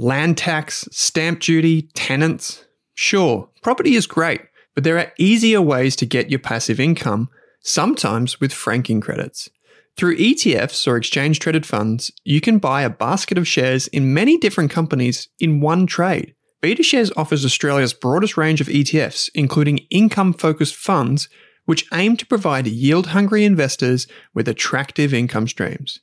Land tax, stamp duty, tenants. Sure, property is great, but there are easier ways to get your passive income, sometimes with franking credits. Through ETFs or exchange traded funds, you can buy a basket of shares in many different companies in one trade. BetaShares offers Australia's broadest range of ETFs, including income focused funds, which aim to provide yield hungry investors with attractive income streams.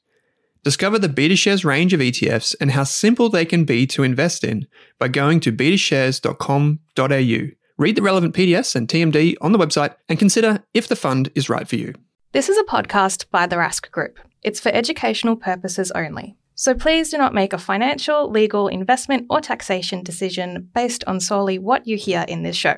Discover the BetaShares range of ETFs and how simple they can be to invest in by going to betashares.com.au. Read the relevant PDS and TMD on the website and consider if the fund is right for you. This is a podcast by the Rask Group. It's for educational purposes only. So please do not make a financial, legal, investment, or taxation decision based on solely what you hear in this show.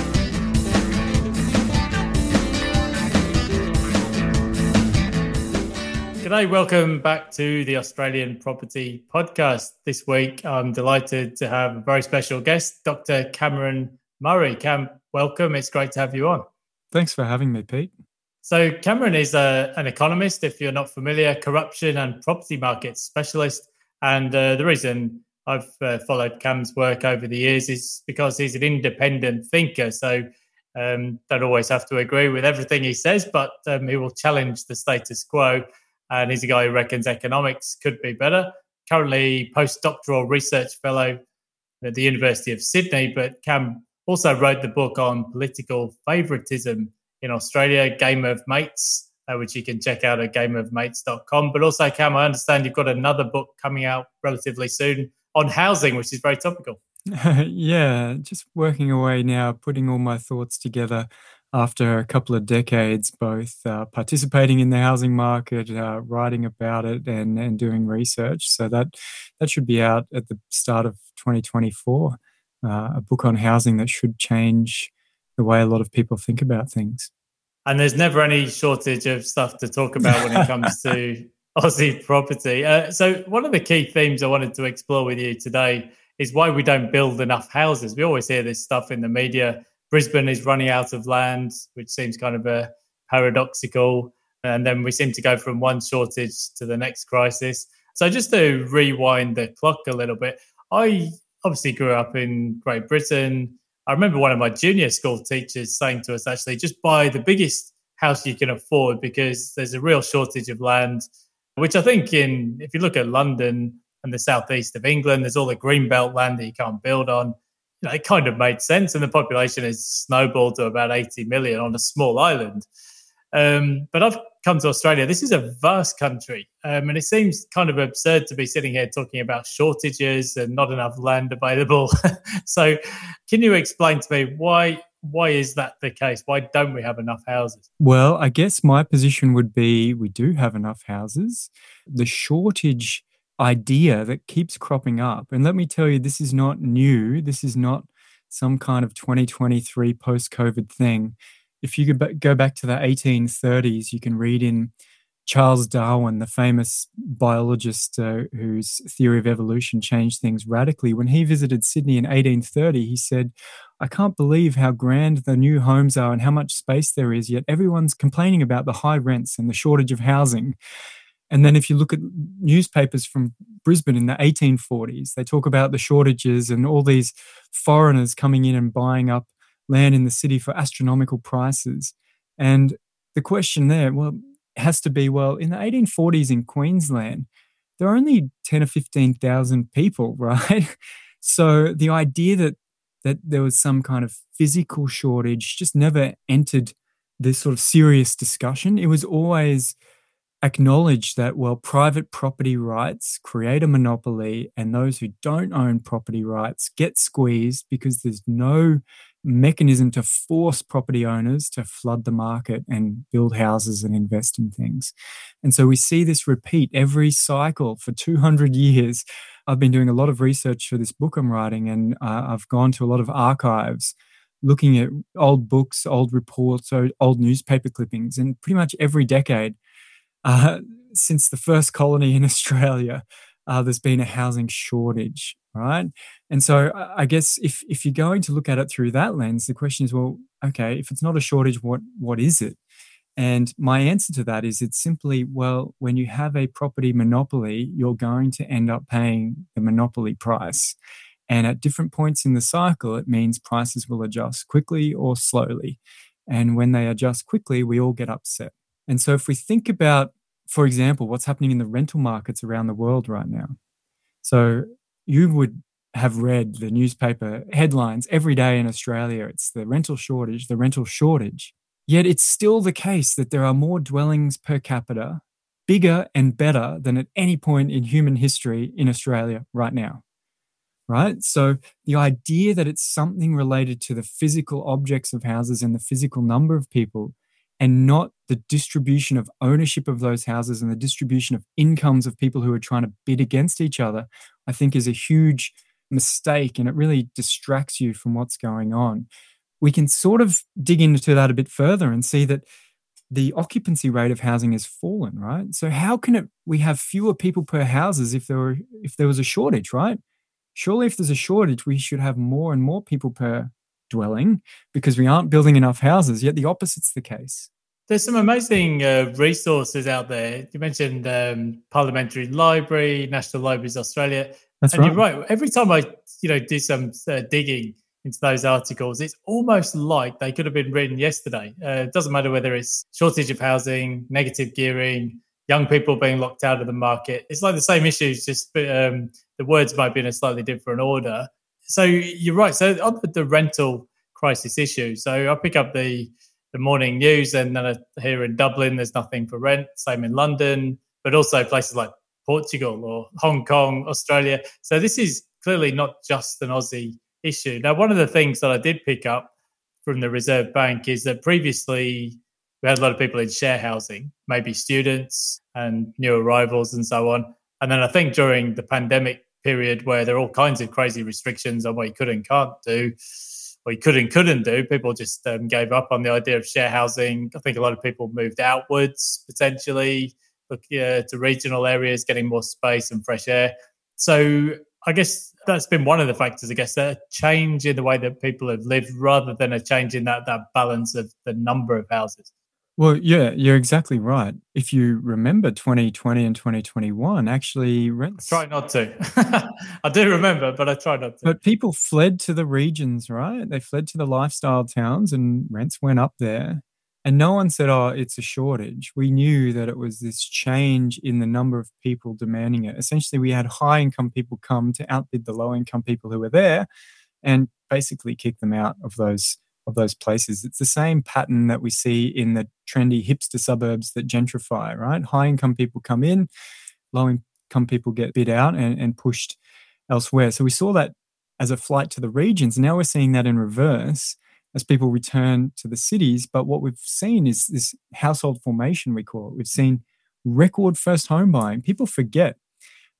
G'day, welcome back to the Australian Property Podcast. This week, I'm delighted to have a very special guest, Dr. Cameron Murray. Cam, welcome. It's great to have you on. Thanks for having me, Pete. So, Cameron is a, an economist, if you're not familiar, corruption and property markets specialist. And uh, the reason I've uh, followed Cam's work over the years is because he's an independent thinker. So, um, don't always have to agree with everything he says, but um, he will challenge the status quo and he's a guy who reckons economics could be better. Currently, postdoctoral research fellow at the University of Sydney, but Cam also wrote the book on political favouritism in Australia, Game of Mates, uh, which you can check out at gameofmates.com. But also, Cam, I understand you've got another book coming out relatively soon on housing, which is very topical. yeah, just working away now, putting all my thoughts together after a couple of decades, both uh, participating in the housing market, uh, writing about it, and and doing research. So that that should be out at the start of 2024. Uh, a book on housing that should change the way a lot of people think about things. And there's never any shortage of stuff to talk about when it comes to Aussie property. Uh, so one of the key themes I wanted to explore with you today is why we don't build enough houses. We always hear this stuff in the media Brisbane is running out of land, which seems kind of a paradoxical. And then we seem to go from one shortage to the next crisis. So just to rewind the clock a little bit, I obviously grew up in Great Britain. I remember one of my junior school teachers saying to us, actually, just buy the biggest house you can afford because there's a real shortage of land, which I think in, if you look at London and the southeast of England, there's all the greenbelt land that you can't build on you know, it kind of made sense. And the population has snowballed to about 80 million on a small island. Um, but I've come to Australia. This is a vast country. Um, and it seems kind of absurd to be sitting here talking about shortages and not enough land available. so, can you explain to me why? Why is that the case? Why don't we have enough houses? Well, I guess my position would be we do have enough houses. The shortage idea that keeps cropping up. And let me tell you, this is not new. This is not some kind of 2023 post COVID thing. If you go back to the 1830s, you can read in Charles Darwin, the famous biologist uh, whose theory of evolution changed things radically. When he visited Sydney in 1830, he said, I can't believe how grand the new homes are and how much space there is, yet everyone's complaining about the high rents and the shortage of housing. And then if you look at newspapers from Brisbane in the 1840s, they talk about the shortages and all these foreigners coming in and buying up land in the city for astronomical prices. And the question there, well, has to be, well, in the 1840s in Queensland, there are only 10 or 15,000 people, right? so the idea that that there was some kind of physical shortage just never entered this sort of serious discussion. It was always acknowledge that, well, private property rights create a monopoly, and those who don't own property rights get squeezed because there's no mechanism to force property owners to flood the market and build houses and invest in things. And so we see this repeat every cycle for 200 years. I've been doing a lot of research for this book I'm writing, and uh, I've gone to a lot of archives looking at old books, old reports, old newspaper clippings, and pretty much every decade uh, since the first colony in Australia, uh, there's been a housing shortage, right? And so I guess if if you're going to look at it through that lens, the question is, well, okay, if it's not a shortage, what what is it? And my answer to that is it's simply, well, when you have a property monopoly, you're going to end up paying the monopoly price. And at different points in the cycle, it means prices will adjust quickly or slowly. And when they adjust quickly, we all get upset. And so if we think about, for example, what's happening in the rental markets around the world right now. So you would have read the newspaper headlines every day in Australia. It's the rental shortage, the rental shortage. Yet it's still the case that there are more dwellings per capita, bigger and better than at any point in human history in Australia right now right? So the idea that it's something related to the physical objects of houses and the physical number of people and not the distribution of ownership of those houses and the distribution of incomes of people who are trying to bid against each other, I think is a huge mistake and it really distracts you from what's going on. We can sort of dig into that a bit further and see that the occupancy rate of housing has fallen, right? So how can it we have fewer people per houses if there were if there was a shortage, right? surely if there's a shortage, we should have more and more people per dwelling because we aren't building enough houses. Yet the opposite's the case. There's some amazing uh, resources out there. You mentioned um, Parliamentary Library, National Libraries Australia. That's and right. you're right. Every time I, you know, do some uh, digging into those articles, it's almost like they could have been written yesterday. Uh, it doesn't matter whether it's shortage of housing, negative gearing, young people being locked out of the market. It's like the same issues, just um, the words might be in a slightly different order. So you're right. So on the rental crisis issue, so I pick up the the morning news, and then here in Dublin, there's nothing for rent. Same in London, but also places like Portugal or Hong Kong, Australia. So this is clearly not just an Aussie issue. Now, one of the things that I did pick up from the Reserve Bank is that previously we had a lot of people in share housing, maybe students and new arrivals and so on. And then I think during the pandemic period where there are all kinds of crazy restrictions on what you could and can't do, or you could and couldn't do, people just um, gave up on the idea of share housing. I think a lot of people moved outwards potentially, look uh, to regional areas, getting more space and fresh air. So I guess that's been one of the factors. I guess a change in the way that people have lived, rather than a change in that that balance of the number of houses. Well, yeah, you're exactly right. If you remember 2020 and 2021, actually rents. I try not to. I do remember, but I try not to. But people fled to the regions, right? They fled to the lifestyle towns and rents went up there. And no one said, oh, it's a shortage. We knew that it was this change in the number of people demanding it. Essentially, we had high income people come to outbid the low income people who were there and basically kick them out of those of those places. It's the same pattern that we see in the trendy hipster suburbs that gentrify, right? High income people come in, low income people get bid out and, and pushed elsewhere. So we saw that as a flight to the regions. Now we're seeing that in reverse as people return to the cities. But what we've seen is this household formation, we call it. We've seen record first home buying. People forget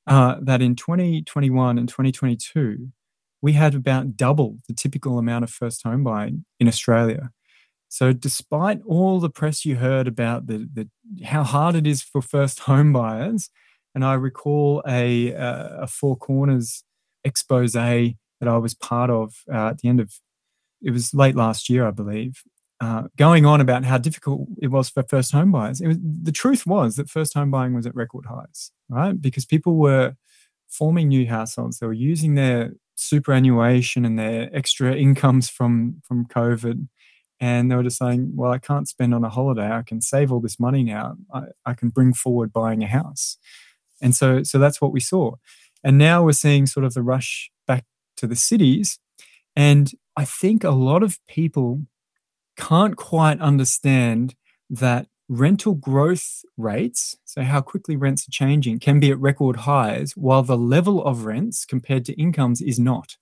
uh, that in 2021 and 2022, we had about double the typical amount of first home buying in Australia. So, despite all the press you heard about the, the how hard it is for first home buyers, and I recall a, a Four Corners expose that I was part of uh, at the end of it was late last year, I believe, uh, going on about how difficult it was for first home buyers. Was, the truth was that first home buying was at record highs, right? Because people were forming new households, they were using their superannuation and their extra incomes from from COVID. And they were just saying, well, I can't spend on a holiday. I can save all this money now. I, I can bring forward buying a house. And so so that's what we saw. And now we're seeing sort of the rush back to the cities. And I think a lot of people can't quite understand that rental growth rates, so how quickly rents are changing, can be at record highs, while the level of rents compared to incomes is not.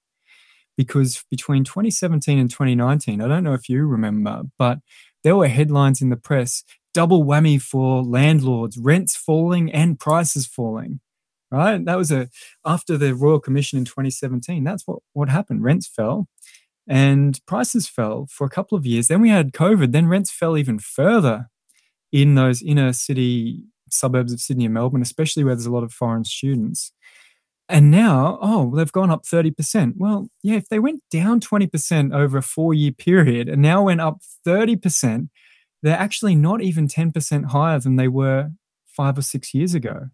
because between 2017 and 2019, I don't know if you remember, but there were headlines in the press double whammy for landlords, rents falling and prices falling. Right? That was a after the Royal Commission in 2017. That's what, what happened. Rents fell and prices fell for a couple of years. Then we had COVID, then rents fell even further in those inner city suburbs of Sydney and Melbourne, especially where there's a lot of foreign students. And now, oh, they've gone up 30%. Well, yeah, if they went down 20% over a four year period and now went up 30%, they're actually not even 10% higher than they were five or six years ago.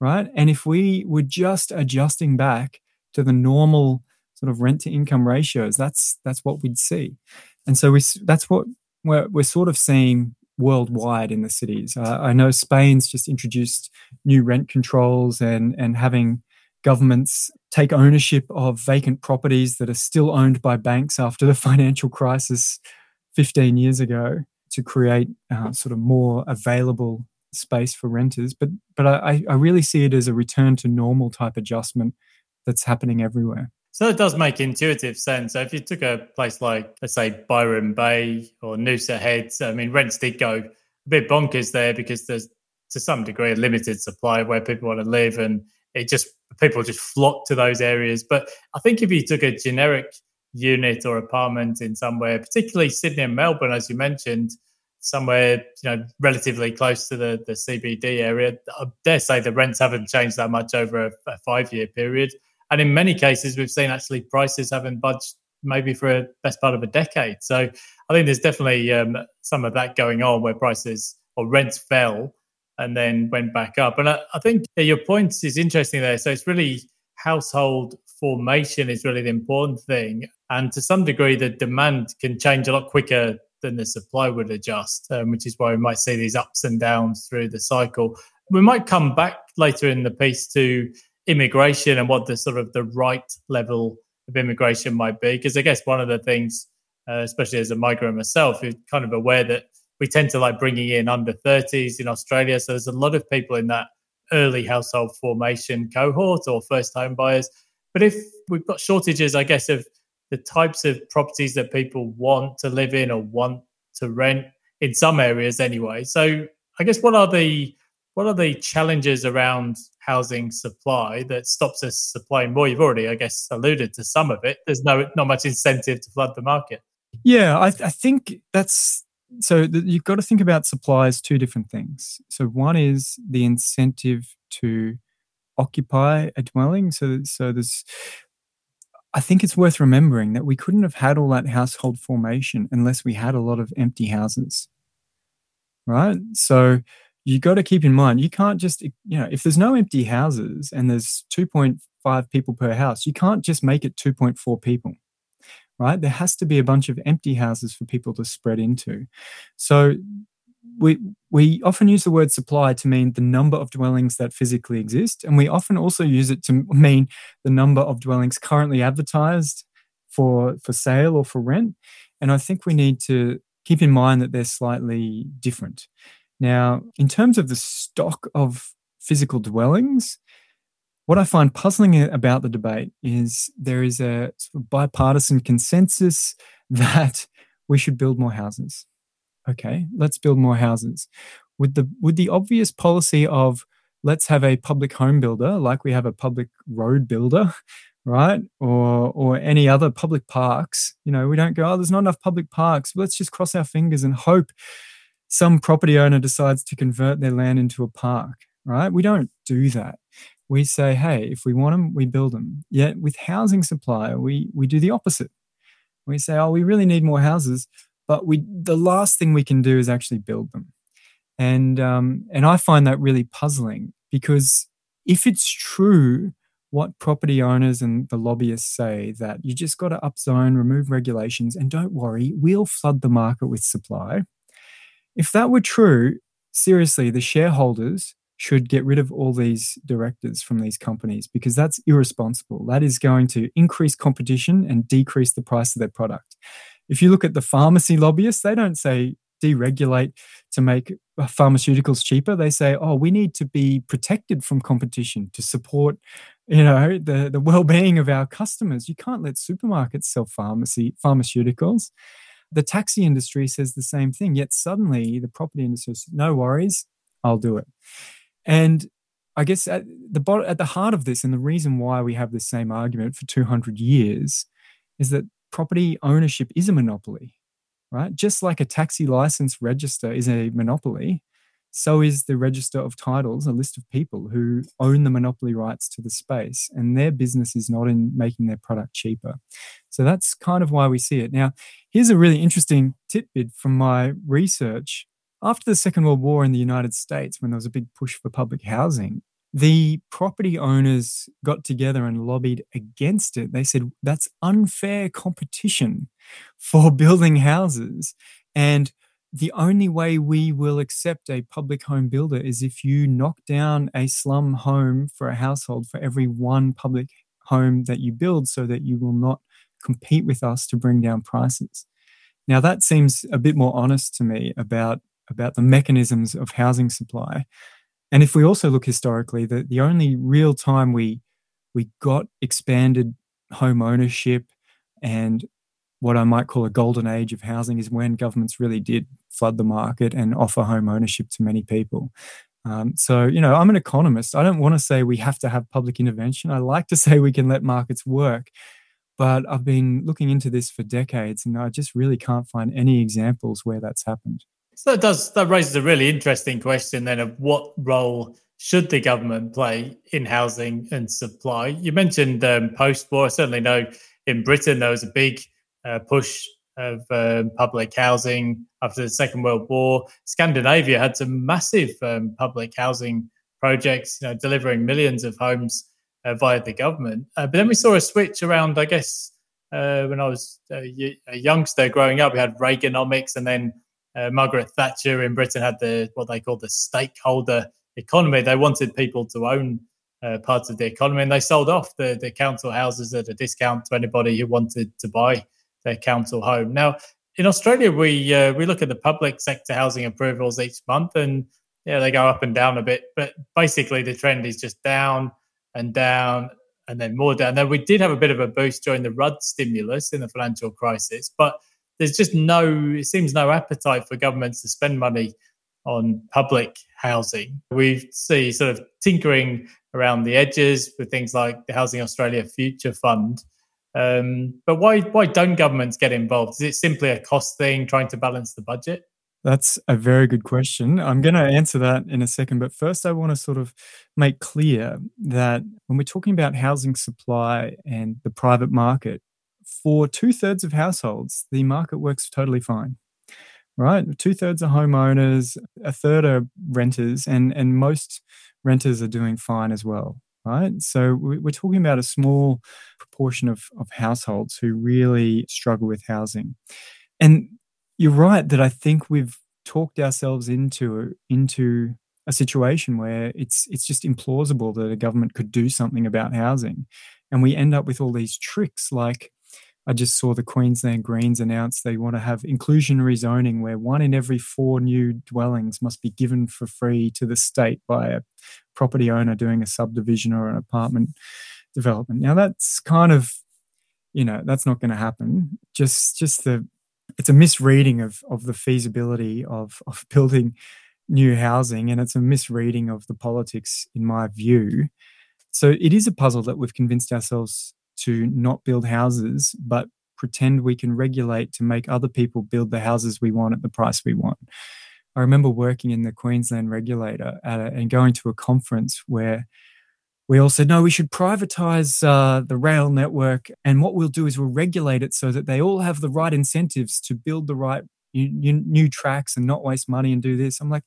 Right. And if we were just adjusting back to the normal sort of rent to income ratios, that's that's what we'd see. And so we that's what we're, we're sort of seeing worldwide in the cities. Uh, I know Spain's just introduced new rent controls and and having governments take ownership of vacant properties that are still owned by banks after the financial crisis 15 years ago to create uh, sort of more available space for renters. But but I, I really see it as a return to normal type adjustment that's happening everywhere. So it does make intuitive sense. So if you took a place like, let's say, Byron Bay or Noosa Heads, I mean, rents did go a bit bonkers there because there's to some degree a limited supply of where people want to live and it just people just flock to those areas. But I think if you took a generic unit or apartment in somewhere, particularly Sydney and Melbourne, as you mentioned, somewhere you know relatively close to the the CBD area, I dare say the rents haven't changed that much over a, a five year period. And in many cases, we've seen actually prices haven't budged maybe for a best part of a decade. So I think there's definitely um, some of that going on where prices or rents fell and then went back up. And I, I think your point is interesting there. So it's really household formation is really the important thing. And to some degree, the demand can change a lot quicker than the supply would adjust, um, which is why we might see these ups and downs through the cycle. We might come back later in the piece to immigration and what the sort of the right level of immigration might be. Because I guess one of the things, uh, especially as a migrant myself, is kind of aware that we tend to like bringing in under 30s in Australia. So there's a lot of people in that early household formation cohort or first home buyers. But if we've got shortages, I guess, of the types of properties that people want to live in or want to rent in some areas anyway. So I guess what are the what are the challenges around housing supply that stops us supplying more? You've already, I guess, alluded to some of it. There's no not much incentive to flood the market. Yeah, I, I think that's so you've got to think about supply as two different things. So one is the incentive to occupy a dwelling. So so there's I think it's worth remembering that we couldn't have had all that household formation unless we had a lot of empty houses. Right? So you got to keep in mind you can't just you know if there's no empty houses and there's 2.5 people per house you can't just make it 2.4 people right? There has to be a bunch of empty houses for people to spread into. So we we often use the word supply to mean the number of dwellings that physically exist, and we often also use it to mean the number of dwellings currently advertised for for sale or for rent. And I think we need to keep in mind that they're slightly different. Now, in terms of the stock of physical dwellings, what I find puzzling about the debate is there is a sort of bipartisan consensus that we should build more houses. Okay, let's build more houses. With the with the obvious policy of let's have a public home builder like we have a public road builder, right? Or or any other public parks. You know, we don't go, oh, there's not enough public parks. Let's just cross our fingers and hope some property owner decides to convert their land into a park, right? We don't do that we say, hey, if we want them, we build them. Yet with housing supply, we we do the opposite. We say, oh, we really need more houses, but we the last thing we can do is actually build them. And um, and I find that really puzzling because if it's true what property owners and the lobbyists say that you just got to upzone, remove regulations, and don't worry, we'll flood the market with supply. If that were true, seriously, the shareholders should get rid of all these directors from these companies because that's irresponsible. That is going to increase competition and decrease the price of their product. If you look at the pharmacy lobbyists, they don't say deregulate to make pharmaceuticals cheaper. They say, oh, we need to be protected from competition to support you know the the well-being of our customers you can't let supermarkets sell pharmacy pharmaceuticals the taxi industry says the same thing yet suddenly the property industry says no worries i'll do it. And i guess at the at the heart of this and the reason why we have the same argument for 200 years is that property ownership is a monopoly right? Just like a taxi license register is a monopoly so is the register of titles a list of people who own the monopoly rights to the space and their business is not in making their product cheaper. So that's kind of why we see it. Now here's a really interesting tidbit from my research. After the second world war in the united states when there was a big push for public housing the property owners got together and lobbied against it. They said that's unfair competition for building houses. And the only way we will accept a public home builder is if you knock down a slum home for a household for every one public home that you build so that you will not compete with us to bring down prices. Now that seems a bit more honest to me about about the mechanisms of housing supply. And if we also look historically, the, the only real time we we got expanded home ownership and what I might call a golden age of housing is when governments really did flood the market and offer home ownership to many people. Um, so, you know, I'm an economist. I don't want to say we have to have public intervention. I like to say we can let markets work. But I've been looking into this for decades and I just really can't find any examples where that's happened. So that does that raises a really interesting question then of what role should the government play in housing and supply? You mentioned um, post-war. I certainly know in Britain there was a big uh, push of um, public housing after the Second World War. Scandinavia had some massive um, public housing projects, you know, delivering millions of homes uh, via the government. Uh, but then we saw a switch around, I guess, uh, when I was a, a, youngster growing up, we had Reaganomics, and then uh, Margaret Thatcher in Britain had the what they called the stakeholder economy. They wanted people to own uh, parts of the economy, and they sold off the, the council houses at a discount to anybody who wanted to buy their council home. Now, in Australia, we uh, we look at the public sector housing approvals each month, and yeah, they go up and down a bit. But basically, the trend is just down and down, and then more down. Now, we did have a bit of a boost during the Rudd stimulus in the financial crisis, but there's just no, it seems no appetite for governments to spend money on public housing. We see sort of tinkering around the edges with things like the Housing Australia Future Fund um, but why why don't governments get involved? Is it simply a cost thing, trying to balance the budget? That's a very good question. I'm going to answer that in a second. But first, I want to sort of make clear that when we're talking about housing supply and the private market, for two thirds of households, the market works totally fine. Right? Two thirds are homeowners, a third are renters, and, and most renters are doing fine as well right? So we're talking about a small proportion of, of households who really struggle with housing. And you're right that I think we've talked ourselves into into a situation where it's it's just implausible that a government could do something about housing. And we end up with all these tricks like I just saw the Queensland Greens announce they want to have inclusionary zoning where one in every four new dwellings must be given for free to the state by a property owner doing a subdivision or an apartment development. Now that's kind of, you know, that's not going to happen. Just just the it's a misreading of of the feasibility of of building new housing and it's a misreading of the politics in my view. So it is a puzzle that we've convinced ourselves to not build houses, but pretend we can regulate to make other people build the houses we want at the price we want. I remember working in the Queensland regulator a, and going to a conference where we all said, no, we should privatize uh, the rail network. And what we'll do is we'll regulate it so that they all have the right incentives to build the right new, new tracks and not waste money and do this. I'm like,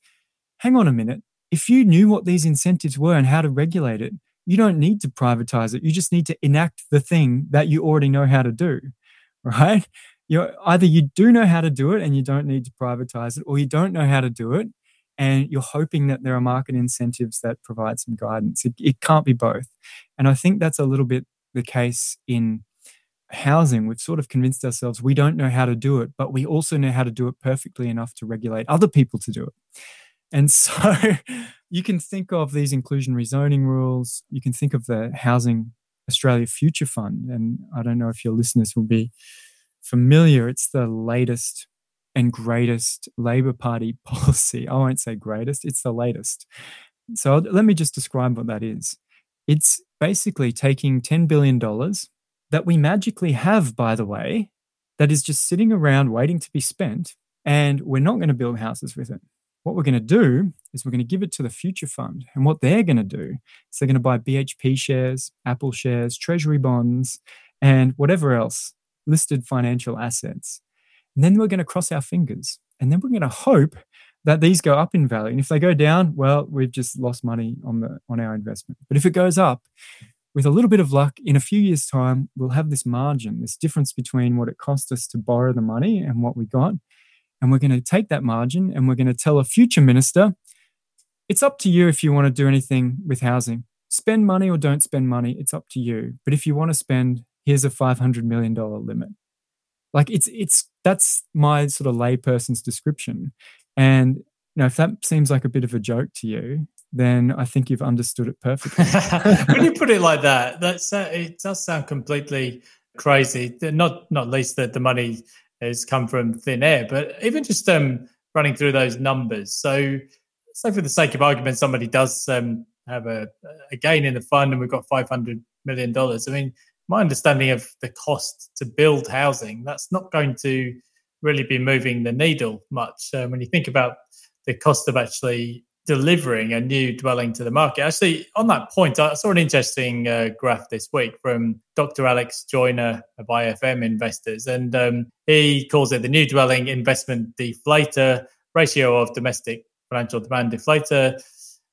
hang on a minute. If you knew what these incentives were and how to regulate it, you don't need to privatize it. You just need to enact the thing that you already know how to do, right? You either you do know how to do it and you don't need to privatize it, or you don't know how to do it and you're hoping that there are market incentives that provide some guidance. It, it can't be both, and I think that's a little bit the case in housing. We've sort of convinced ourselves we don't know how to do it, but we also know how to do it perfectly enough to regulate other people to do it. And so you can think of these inclusionary zoning rules. You can think of the Housing Australia Future Fund. And I don't know if your listeners will be familiar. It's the latest and greatest Labor Party policy. I won't say greatest, it's the latest. So let me just describe what that is. It's basically taking $10 billion that we magically have, by the way, that is just sitting around waiting to be spent, and we're not going to build houses with it. What we're going to do is we're going to give it to the future fund. And what they're going to do is they're going to buy BHP shares, Apple shares, treasury bonds, and whatever else, listed financial assets. And then we're going to cross our fingers. And then we're going to hope that these go up in value. And if they go down, well, we've just lost money on the on our investment. But if it goes up, with a little bit of luck, in a few years' time, we'll have this margin, this difference between what it cost us to borrow the money and what we got. And we're going to take that margin and we're going to tell a future minister, it's up to you if you want to do anything with housing. Spend money or don't spend money, it's up to you. But if you want to spend, here's a $500 million limit. Like it's, it's, that's my sort of layperson's description. And you know, if that seems like a bit of a joke to you, then I think you've understood it perfectly. when you put it like that, that's uh, it does sound completely crazy. Not not least that the money has come from thin air, but even just um, running through those numbers. So, say for the sake of argument, somebody does um, have a, a gain in the fund, and we've got five hundred million dollars. I mean, my understanding of the cost to build housing, that's not going to really be moving the needle much. Um, when you think about the cost of actually delivering a new dwelling to the market. Actually, on that point, I saw an interesting uh, graph this week from Dr. Alex Joiner of IFM Investors, and um, he calls it the new dwelling investment deflator ratio of domestic financial demand deflator.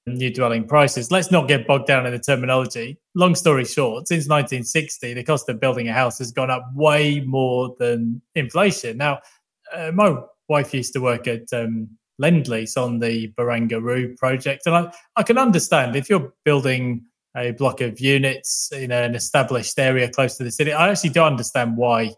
New dwelling prices. Let's not get bogged down in the terminology. Long story short, since 1960, the cost of building a house has gone up way more than inflation. Now, uh, my wife used to work at um, Lendlease on the Barangaroo project. And I, I can understand if you're building a block of units in an established area close to the city, I actually do understand why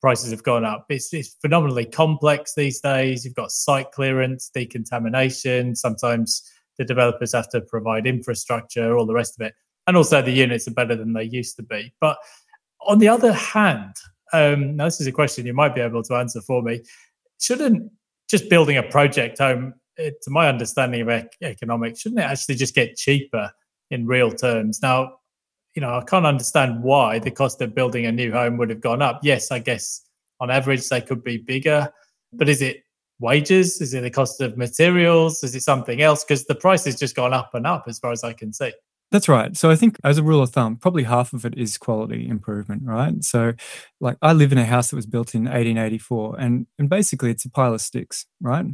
prices have gone up. It's, it's phenomenally complex these days. You've got site clearance, decontamination. Sometimes the developers have to provide infrastructure, all the rest of it. And also the units are better than they used to be. But on the other hand, um, now this is a question you might be able to answer for me. Shouldn't just building a project home, it, to my understanding of ec- economics, shouldn't it actually just get cheaper in real terms? Now, you know, I can't understand why the cost of building a new home would have gone up. Yes, I guess on average they could be bigger, but is it wages? Is it the cost of materials? Is it something else? Because the price has just gone up and up as far as I can see. That's right. So I think as a rule of thumb, probably half of it is quality improvement, right? So like I live in a house that was built in 1884 and and basically it's a pile of sticks, right?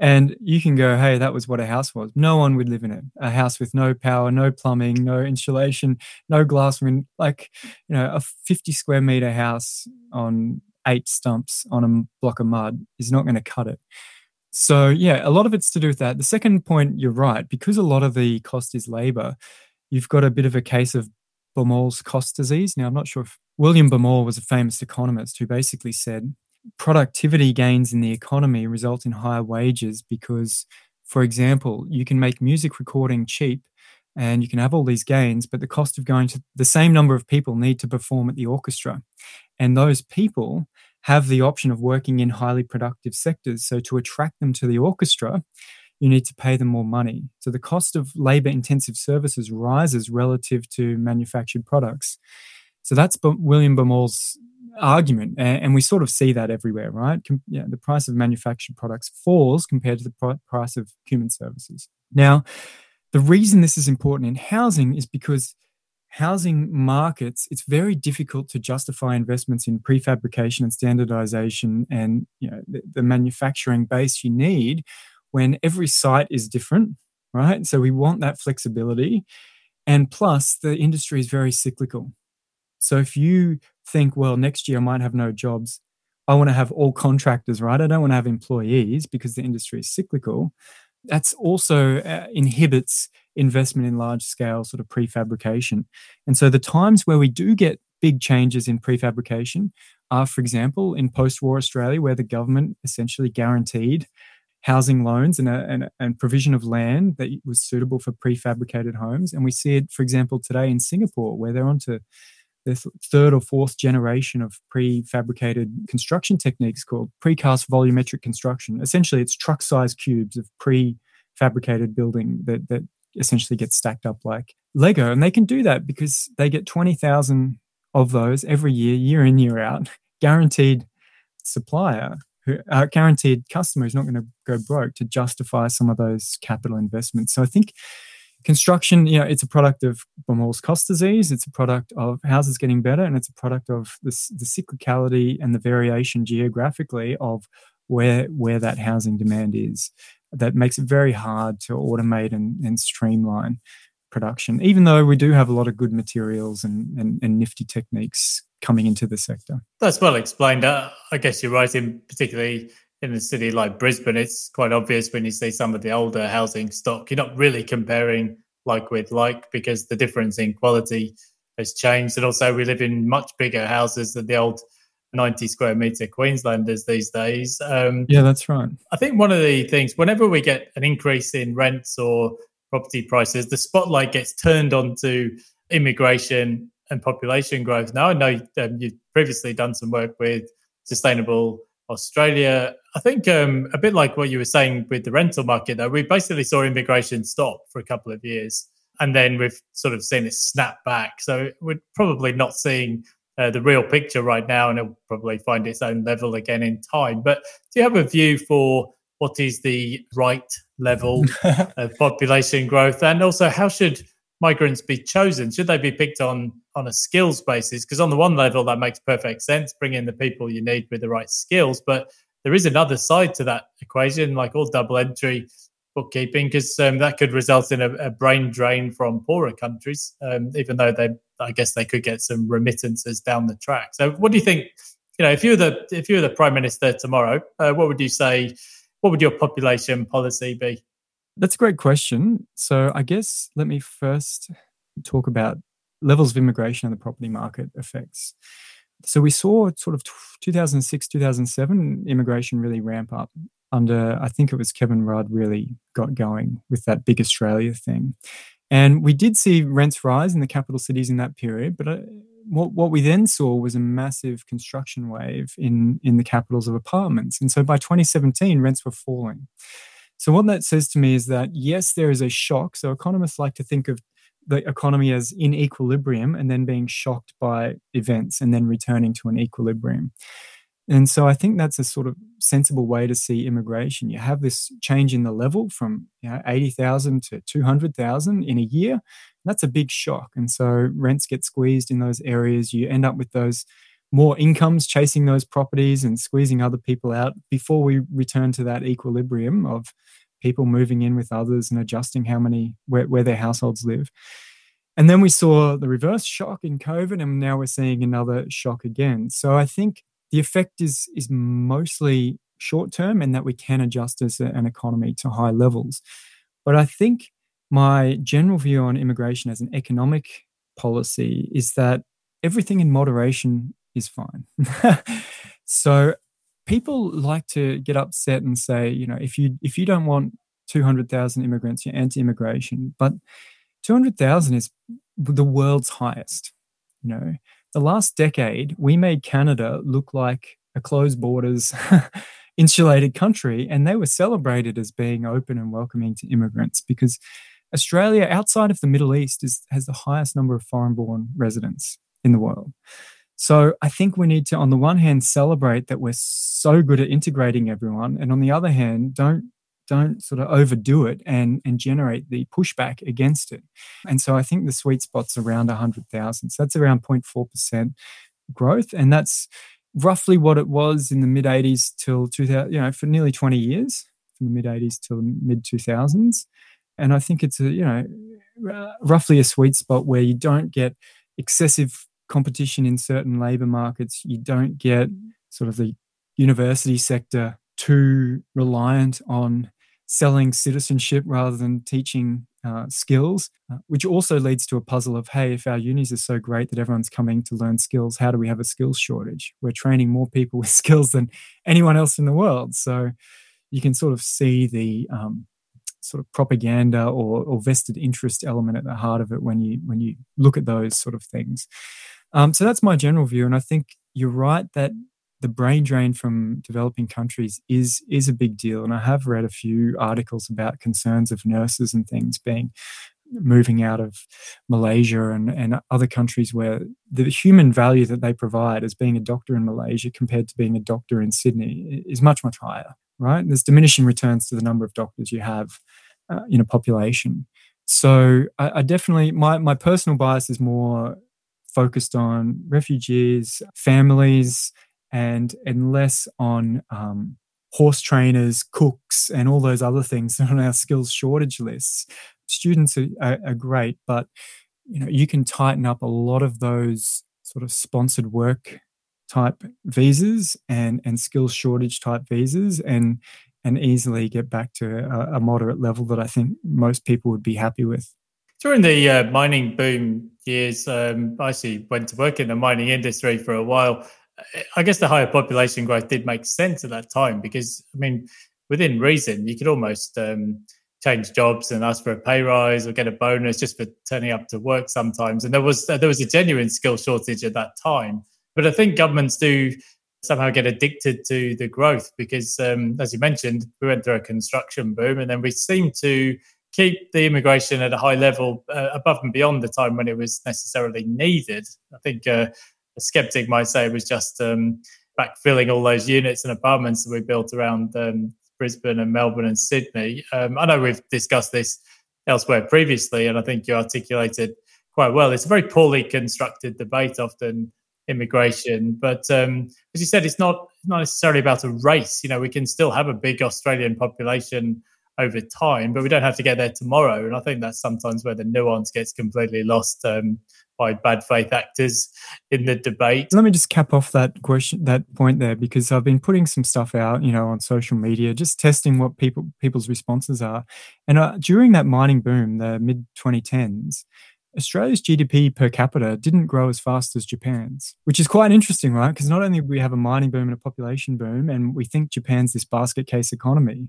And you can go, hey, that was what a house was. No one would live in it. A house with no power, no plumbing, no insulation, no glass wind, like, you know, a 50 square meter house on eight stumps on a block of mud is not going to cut it. So, yeah, a lot of it's to do with that. The second point, you're right, because a lot of the cost is labor, you've got a bit of a case of Baumol's cost disease. Now, I'm not sure if William Baumol was a famous economist who basically said productivity gains in the economy result in higher wages because, for example, you can make music recording cheap and you can have all these gains, but the cost of going to the same number of people need to perform at the orchestra. And those people have the option of working in highly productive sectors. So, to attract them to the orchestra, you need to pay them more money. So the cost of labor intensive services rises relative to manufactured products. So that's William Baumol's argument. And we sort of see that everywhere, right? Yeah, the price of manufactured products falls compared to the price of human services. Now, the reason this is important in housing is because housing markets, it's very difficult to justify investments in prefabrication and standardization and you know, the, the manufacturing base you need when every site is different, right? So we want that flexibility. And plus, the industry is very cyclical. So if you think, well, next year I might have no jobs, I want to have all contractors, right? I don't want to have employees because the industry is cyclical. That's also uh, inhibits investment in large scale sort of prefabrication. And so the times where we do get big changes in prefabrication are, for example, in post war Australia, where the government essentially guaranteed housing loans and, a, and, and provision of land that was suitable for prefabricated homes. And we see it, for example, today in Singapore, where they're onto the third or fourth generation of prefabricated construction techniques called precast volumetric construction. Essentially, it's truck sized cubes of prefabricated building that, that essentially get stacked up like Lego. And they can do that because they get 20,000 of those every year, year in, year out, guaranteed supplier who uh, guaranteed customer is not going to go broke to justify some of those capital investments. So I think construction, you know, it's a product of Baumol's cost disease. It's a product of houses getting better, and it's a product of this, the cyclicality and the variation geographically of where where that housing demand is. That makes it very hard to automate and, and streamline production, even though we do have a lot of good materials and, and, and nifty techniques coming into the sector. That's well explained. Uh, I guess you're right, in particularly in a city like Brisbane, it's quite obvious when you see some of the older housing stock. You're not really comparing like with like because the difference in quality has changed. And also, we live in much bigger houses than the old 90 square meter Queenslanders these days. Um, yeah, that's right. I think one of the things, whenever we get an increase in rents or property prices, the spotlight gets turned onto immigration and population growth. Now, I know um, you've previously done some work with Sustainable Australia. I think um, a bit like what you were saying with the rental market, though, we basically saw immigration stop for a couple of years. And then we've sort of seen it snap back. So we're probably not seeing uh, the real picture right now, and it'll probably find its own level again in time. But do you have a view for what is the right level of population growth? And also, how should migrants be chosen? Should they be picked on on a skills basis? Because on the one level, that makes perfect sense, bring in the people you need with the right skills. But there is another side to that equation, like all double entry bookkeeping, because um, that could result in a, a, brain drain from poorer countries, um, even though they, I guess, they could get some remittances down the track. So, what do you think? You know, if you were the if you were the prime minister tomorrow, uh, what would you say? What would your population policy be? That's a great question. So, I guess let me first talk about levels of immigration and the property market effects. So, we saw sort of 2006, 2007 immigration really ramp up under, I think it was Kevin Rudd really got going with that big Australia thing. And we did see rents rise in the capital cities in that period, but uh, what, what we then saw was a massive construction wave in, in the capitals of apartments. And so by 2017, rents were falling. So, what that says to me is that yes, there is a shock. So, economists like to think of the economy as in equilibrium and then being shocked by events and then returning to an equilibrium. And so I think that's a sort of sensible way to see immigration. You have this change in the level from you know, 80,000 to 200,000 in a year. That's a big shock. And so rents get squeezed in those areas. You end up with those more incomes chasing those properties and squeezing other people out before we return to that equilibrium of people moving in with others and adjusting how many where, where their households live and then we saw the reverse shock in covid and now we're seeing another shock again so i think the effect is is mostly short term and that we can adjust as an economy to high levels but i think my general view on immigration as an economic policy is that everything in moderation is fine so people like to get upset and say, you know, if you if you don't want 200,000 immigrants, you're anti-immigration. But 200,000 is the world's highest. You know, the last decade we made Canada look like a closed borders, insulated country, and they were celebrated as being open and welcoming to immigrants because Australia, outside of the Middle East, is, has the highest number of foreign-born residents in the world. So I think we need to, on the one hand, celebrate that we're so good at integrating everyone, and on the other hand, don't don't sort of overdo it and and generate the pushback against it. And so I think the sweet spot's around 100,000. So that's around 0.4 percent growth, and that's roughly what it was in the mid 80s till 2000. You know, for nearly 20 years, from the mid 80s till mid 2000s. And I think it's a you know roughly a sweet spot where you don't get excessive competition in certain labor markets, you don't get sort of the university sector too reliant on selling citizenship rather than teaching uh, skills, uh, which also leads to a puzzle of hey, if our unis are so great that everyone's coming to learn skills, how do we have a skills shortage? We're training more people with skills than anyone else in the world. So you can sort of see the um, sort of propaganda or, or, vested interest element at the heart of it when you when you look at those sort of things. Um, so that's my general view, and I think you're right that the brain drain from developing countries is is a big deal. And I have read a few articles about concerns of nurses and things being moving out of Malaysia and, and other countries where the human value that they provide as being a doctor in Malaysia compared to being a doctor in Sydney is much, much higher, right? There's diminishing returns to the number of doctors you have uh, in a population. So I, I definitely, my, my personal bias is more focused on refugees, families, and, and less on um, horse trainers, cooks, and all those other things on our skills shortage lists students are, are, are great, but you know you can tighten up a lot of those sort of sponsored work type visas and and skills shortage type visas and and easily get back to a, a, moderate level that I think most people would be happy with. During the uh, mining boom years, um, I actually went to work in the mining industry for a while. I guess the higher population growth did make sense at that time because, I mean, within reason, you could almost um, change jobs and ask for a pay rise or get a bonus just for turning up to work sometimes. And there was there was a genuine skill shortage at that time. But I think governments do somehow get addicted to the growth because, um, as you mentioned, we went through a construction boom, and then we seem to keep the immigration at a high level uh, above and beyond the time when it was necessarily needed. I think uh, a skeptic might say it was just um, backfilling all those units and apartments that we built around um, Brisbane and Melbourne and Sydney. Um, I know we've discussed this elsewhere previously, and I think you articulated quite well. It's a very poorly constructed debate, often immigration. But um, as you said, it's not not necessarily about a race. You know, we can still have a big Australian population over time, but we don't have to get there tomorrow. And I think that's sometimes where the nuance gets completely lost. Um, by bad faith actors in the debate. Let me just cap off that question, that point there, because I've been putting some stuff out, you know, on social media, just testing what people people's responses are. And uh, during that mining boom, the mid 2010s, Australia's GDP per capita didn't grow as fast as Japan's, which is quite interesting, right? Because not only we have a mining boom and a population boom, and we think Japan's this basket case economy,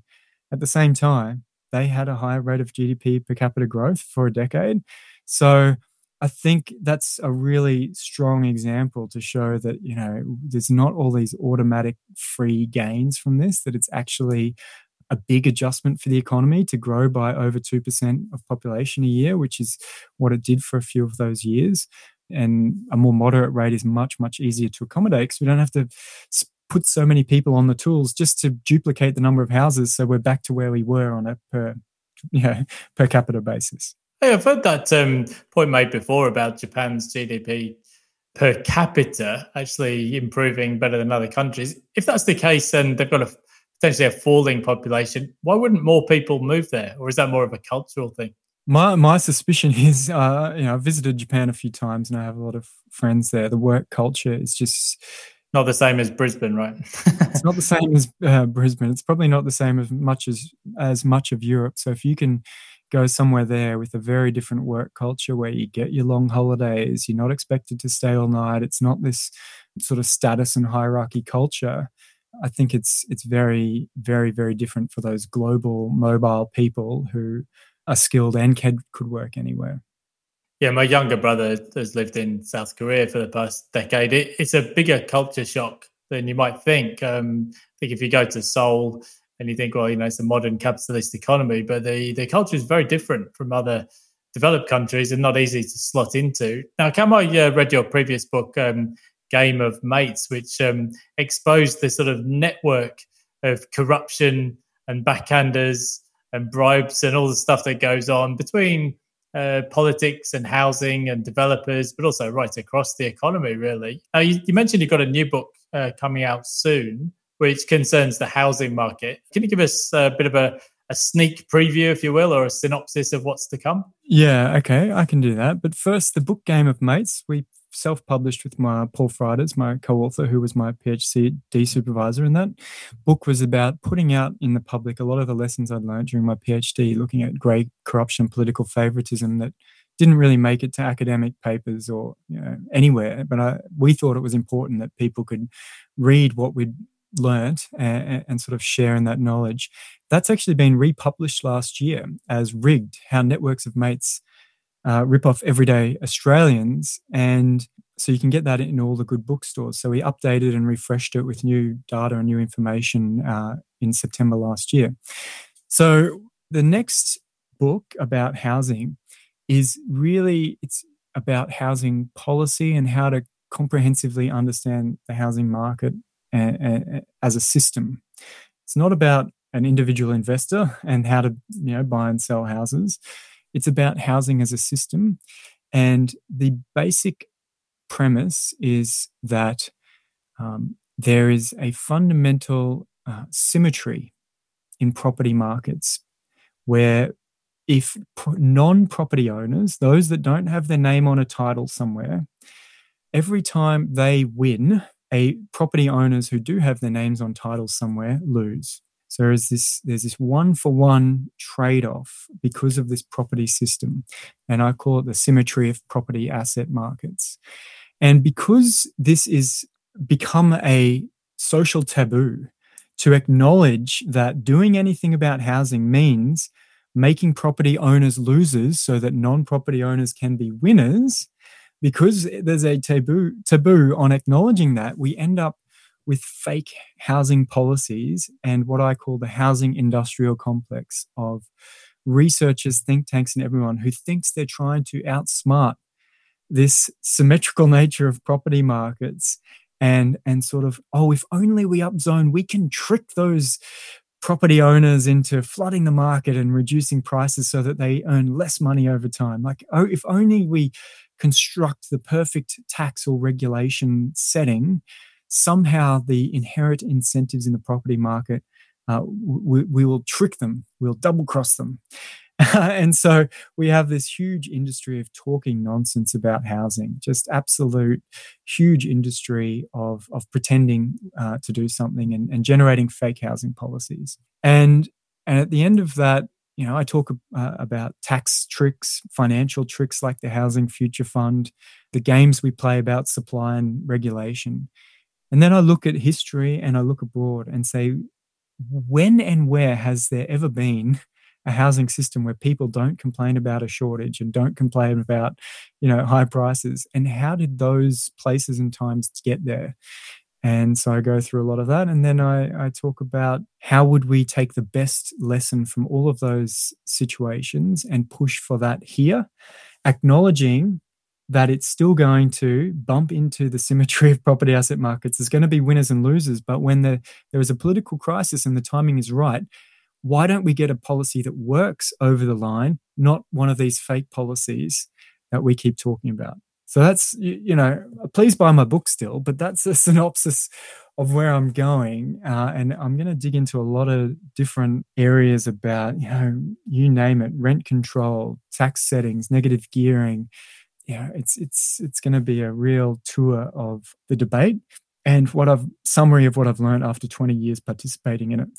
at the same time, they had a higher rate of GDP per capita growth for a decade. So I think that's a really strong example to show that, you know, there's not all these automatic free gains from this, that it's actually a big adjustment for the economy to grow by over 2% of population a year, which is what it did for a few of those years. And a more moderate rate is much, much easier to accommodate because we don't have to put so many people on the tools just to duplicate the number of houses. So we're back to where we were on a per, you know, per capita basis. Hey, I've heard that um, point made before about Japan's GDP per capita actually improving better than other countries. If that's the case, and they've got a potentially a falling population, why wouldn't more people move there, or is that more of a cultural thing? My my suspicion is, uh, you know, I've visited Japan a few times, and I have a lot of friends there. The work culture is just not the same as Brisbane, right? it's not the same as uh, Brisbane. It's probably not the same as much as as much of Europe. So if you can go somewhere there with a very different work culture where you get your long holidays, you're not expected to stay all night. It's not this sort of status and hierarchy culture. I think it's it's very very very different for those global mobile people who are skilled and can, could work anywhere. Yeah, my younger brother has lived in South Korea for the past decade. It, it's a bigger culture shock than you might think. Um, I think if you go to Seoul, and you think, well, you know, it's a modern capitalist economy, but the the culture is very different from other developed countries and not easy to slot into. Now, Cam, I uh, read your previous book, um, Game of Mates, which um, exposed the sort of network of corruption and backhanders and bribes and all the stuff that goes on between uh, politics and housing and developers, but also right across the economy, really. Uh, you, you, mentioned you've got a new book uh, coming out soon which concerns the housing market. Can you give us a bit of a, a sneak preview, if you will, or a synopsis of what's to come? Yeah, okay, I can do that. But first, the book Game of Mates, we self-published with my Paul Frijters, my co-author, who was my PhD supervisor. And that book was about putting out in the public a lot of the lessons I'd learned during my PhD, looking at grey corruption, political favoritism that didn't really make it to academic papers or you know, anywhere. But I, we thought it was important that people could read what we'd learnt and, and, sort of sharing that knowledge. That's actually been republished last year as Rigged How Networks of Mates uh, Rip Off Everyday Australians. And so you can get that in all the good bookstores. So we updated and refreshed it with new data and new information uh, in September last year. So the next book about housing is really it's about housing policy and how to comprehensively understand the housing market as a system. It's not about an individual investor and how to you know buy and sell houses. It's about housing as a system, and the basic premise is that um, there is a fundamental uh, symmetry in property markets where if non property owners, those that don't have their name on a title somewhere, every time they win, a property owners who do have their names on titles somewhere lose. So there's this there's this one for one trade off because of this property system, and I call it the symmetry of property asset markets. And because this is become a social taboo to acknowledge that doing anything about housing means making property owners losers so that non-property owners can be winners because there's a taboo taboo on acknowledging that we end up with fake housing policies and what I call the housing industrial complex of researchers, think tanks, and everyone who thinks they're trying to outsmart this symmetrical nature of property markets and and sort of oh if only we upzone we can trick those property owners into flooding the market and reducing prices so that they earn less money over time. Like, oh, if only we construct the perfect tax or regulation setting, somehow the inherent incentives in the property market, uh, we, we will trick them, we'll double cross them. and so we have this huge industry of talking nonsense about housing, just absolute huge industry of, of pretending uh, to do something and, and generating fake housing policies. And, and at the end of that, you know, I talk uh, about tax tricks, financial tricks like the Housing Future Fund, the games we play about supply and regulation. And then I look at history and I look abroad and say, when and where has there ever been a housing system where people don't complain about a shortage and don't complain about you know high prices and how did those places and times get there and so i go through a lot of that and then i, I talk about how would we take the best lesson from all of those situations and push for that here acknowledging that it's still going to bump into the symmetry of property asset markets. There's going to be winners and losers, but when the, there is a political crisis and the timing is right, why don't we get a policy that works over the line, not one of these fake policies that we keep talking about? So that's, you know, please buy my book still, but that's a synopsis of where I'm going. Uh, and I'm going to dig into a lot of different areas about, you know, you name it rent control, tax settings, negative gearing. Yeah, it's it's it's going to be a real tour of the debate and what I've summary of what I've learned after 20 years participating in it.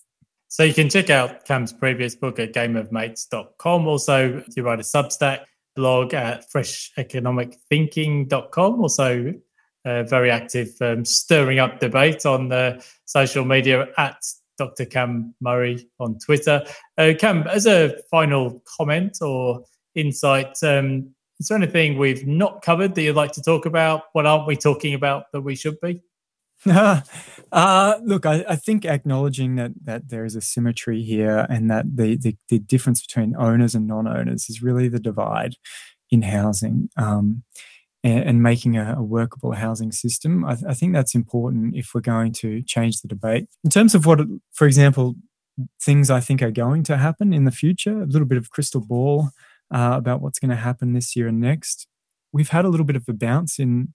So you can check out Cam's previous book at gameofmates.com. Also, you write a Substack blog at fresheconomicthinking.com. Also, uh, very active, um, stirring up debate on the social media at Dr. Cam Murray on Twitter. Uh, Cam, as a final comment or insight, um, is there anything we've not covered that you'd like to talk about? What aren't we talking about that we should be? uh, look, I, I, think acknowledging that that there is a symmetry here, and that the, the, the difference between owners and non-owners is really the divide in housing, um, and, and, making a, a, workable housing system. I, I, think that's important if we're going to change the debate. In terms of what, for example, things I think are going to happen in the future, a little bit of crystal ball uh, about what's going to happen this year and next. We've had a little bit of a bounce in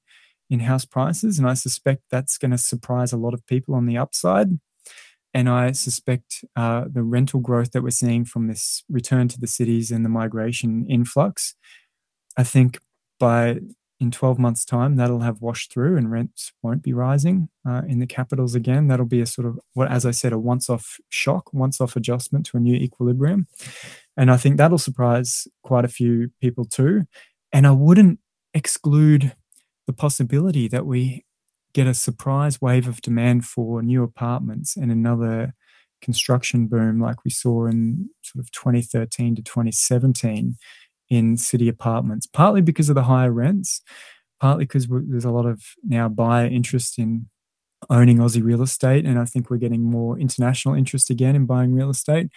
in house prices. And I suspect that's going to surprise a lot of people on the upside. And I suspect uh, the rental growth that we're seeing from this return to the cities and the migration influx, I think by in 12 months' time, that'll have washed through and rents won't be rising uh, in the capitals again. That'll be a sort of, what, as I said, a once off shock, once off adjustment to a new equilibrium. And I think that'll surprise quite a few people too. And I wouldn't exclude the possibility that we get a surprise wave of demand for new apartments and another construction boom like we saw in sort of 2013 to 2017 in city apartments, partly because of the higher rents, partly because there's a lot of now buyer interest in owning Aussie real estate. And I think we're getting more international interest again in buying real estate,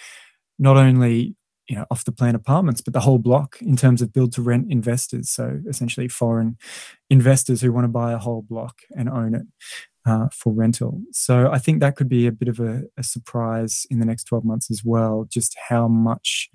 not only you know off the plan apartments but the whole block in terms of build to rent investors so essentially foreign investors who want to buy a whole block and own it uh, for rental so i think that could be a bit of a, a surprise in the next 12 months as well just how much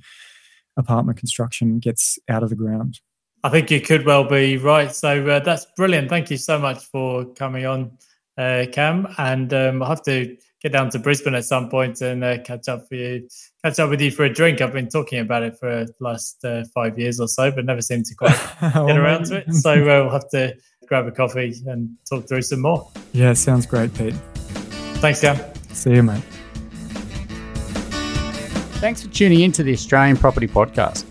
apartment construction gets out of the ground I think you could well be right. So uh, that's brilliant. Thank you so much for coming on, uh, Cam. And um, I'll have to get down to Brisbane at some point and uh, catch up for you, catch up with you for a drink. I've been talking about it for the last uh, five years or so, but never seemed to quite get around to it. So uh, we'll have to grab a coffee and talk through some more. Yeah, sounds great, Pete. Thanks, Cam. See you, mate. Thanks for tuning in to the Australian Property Podcast.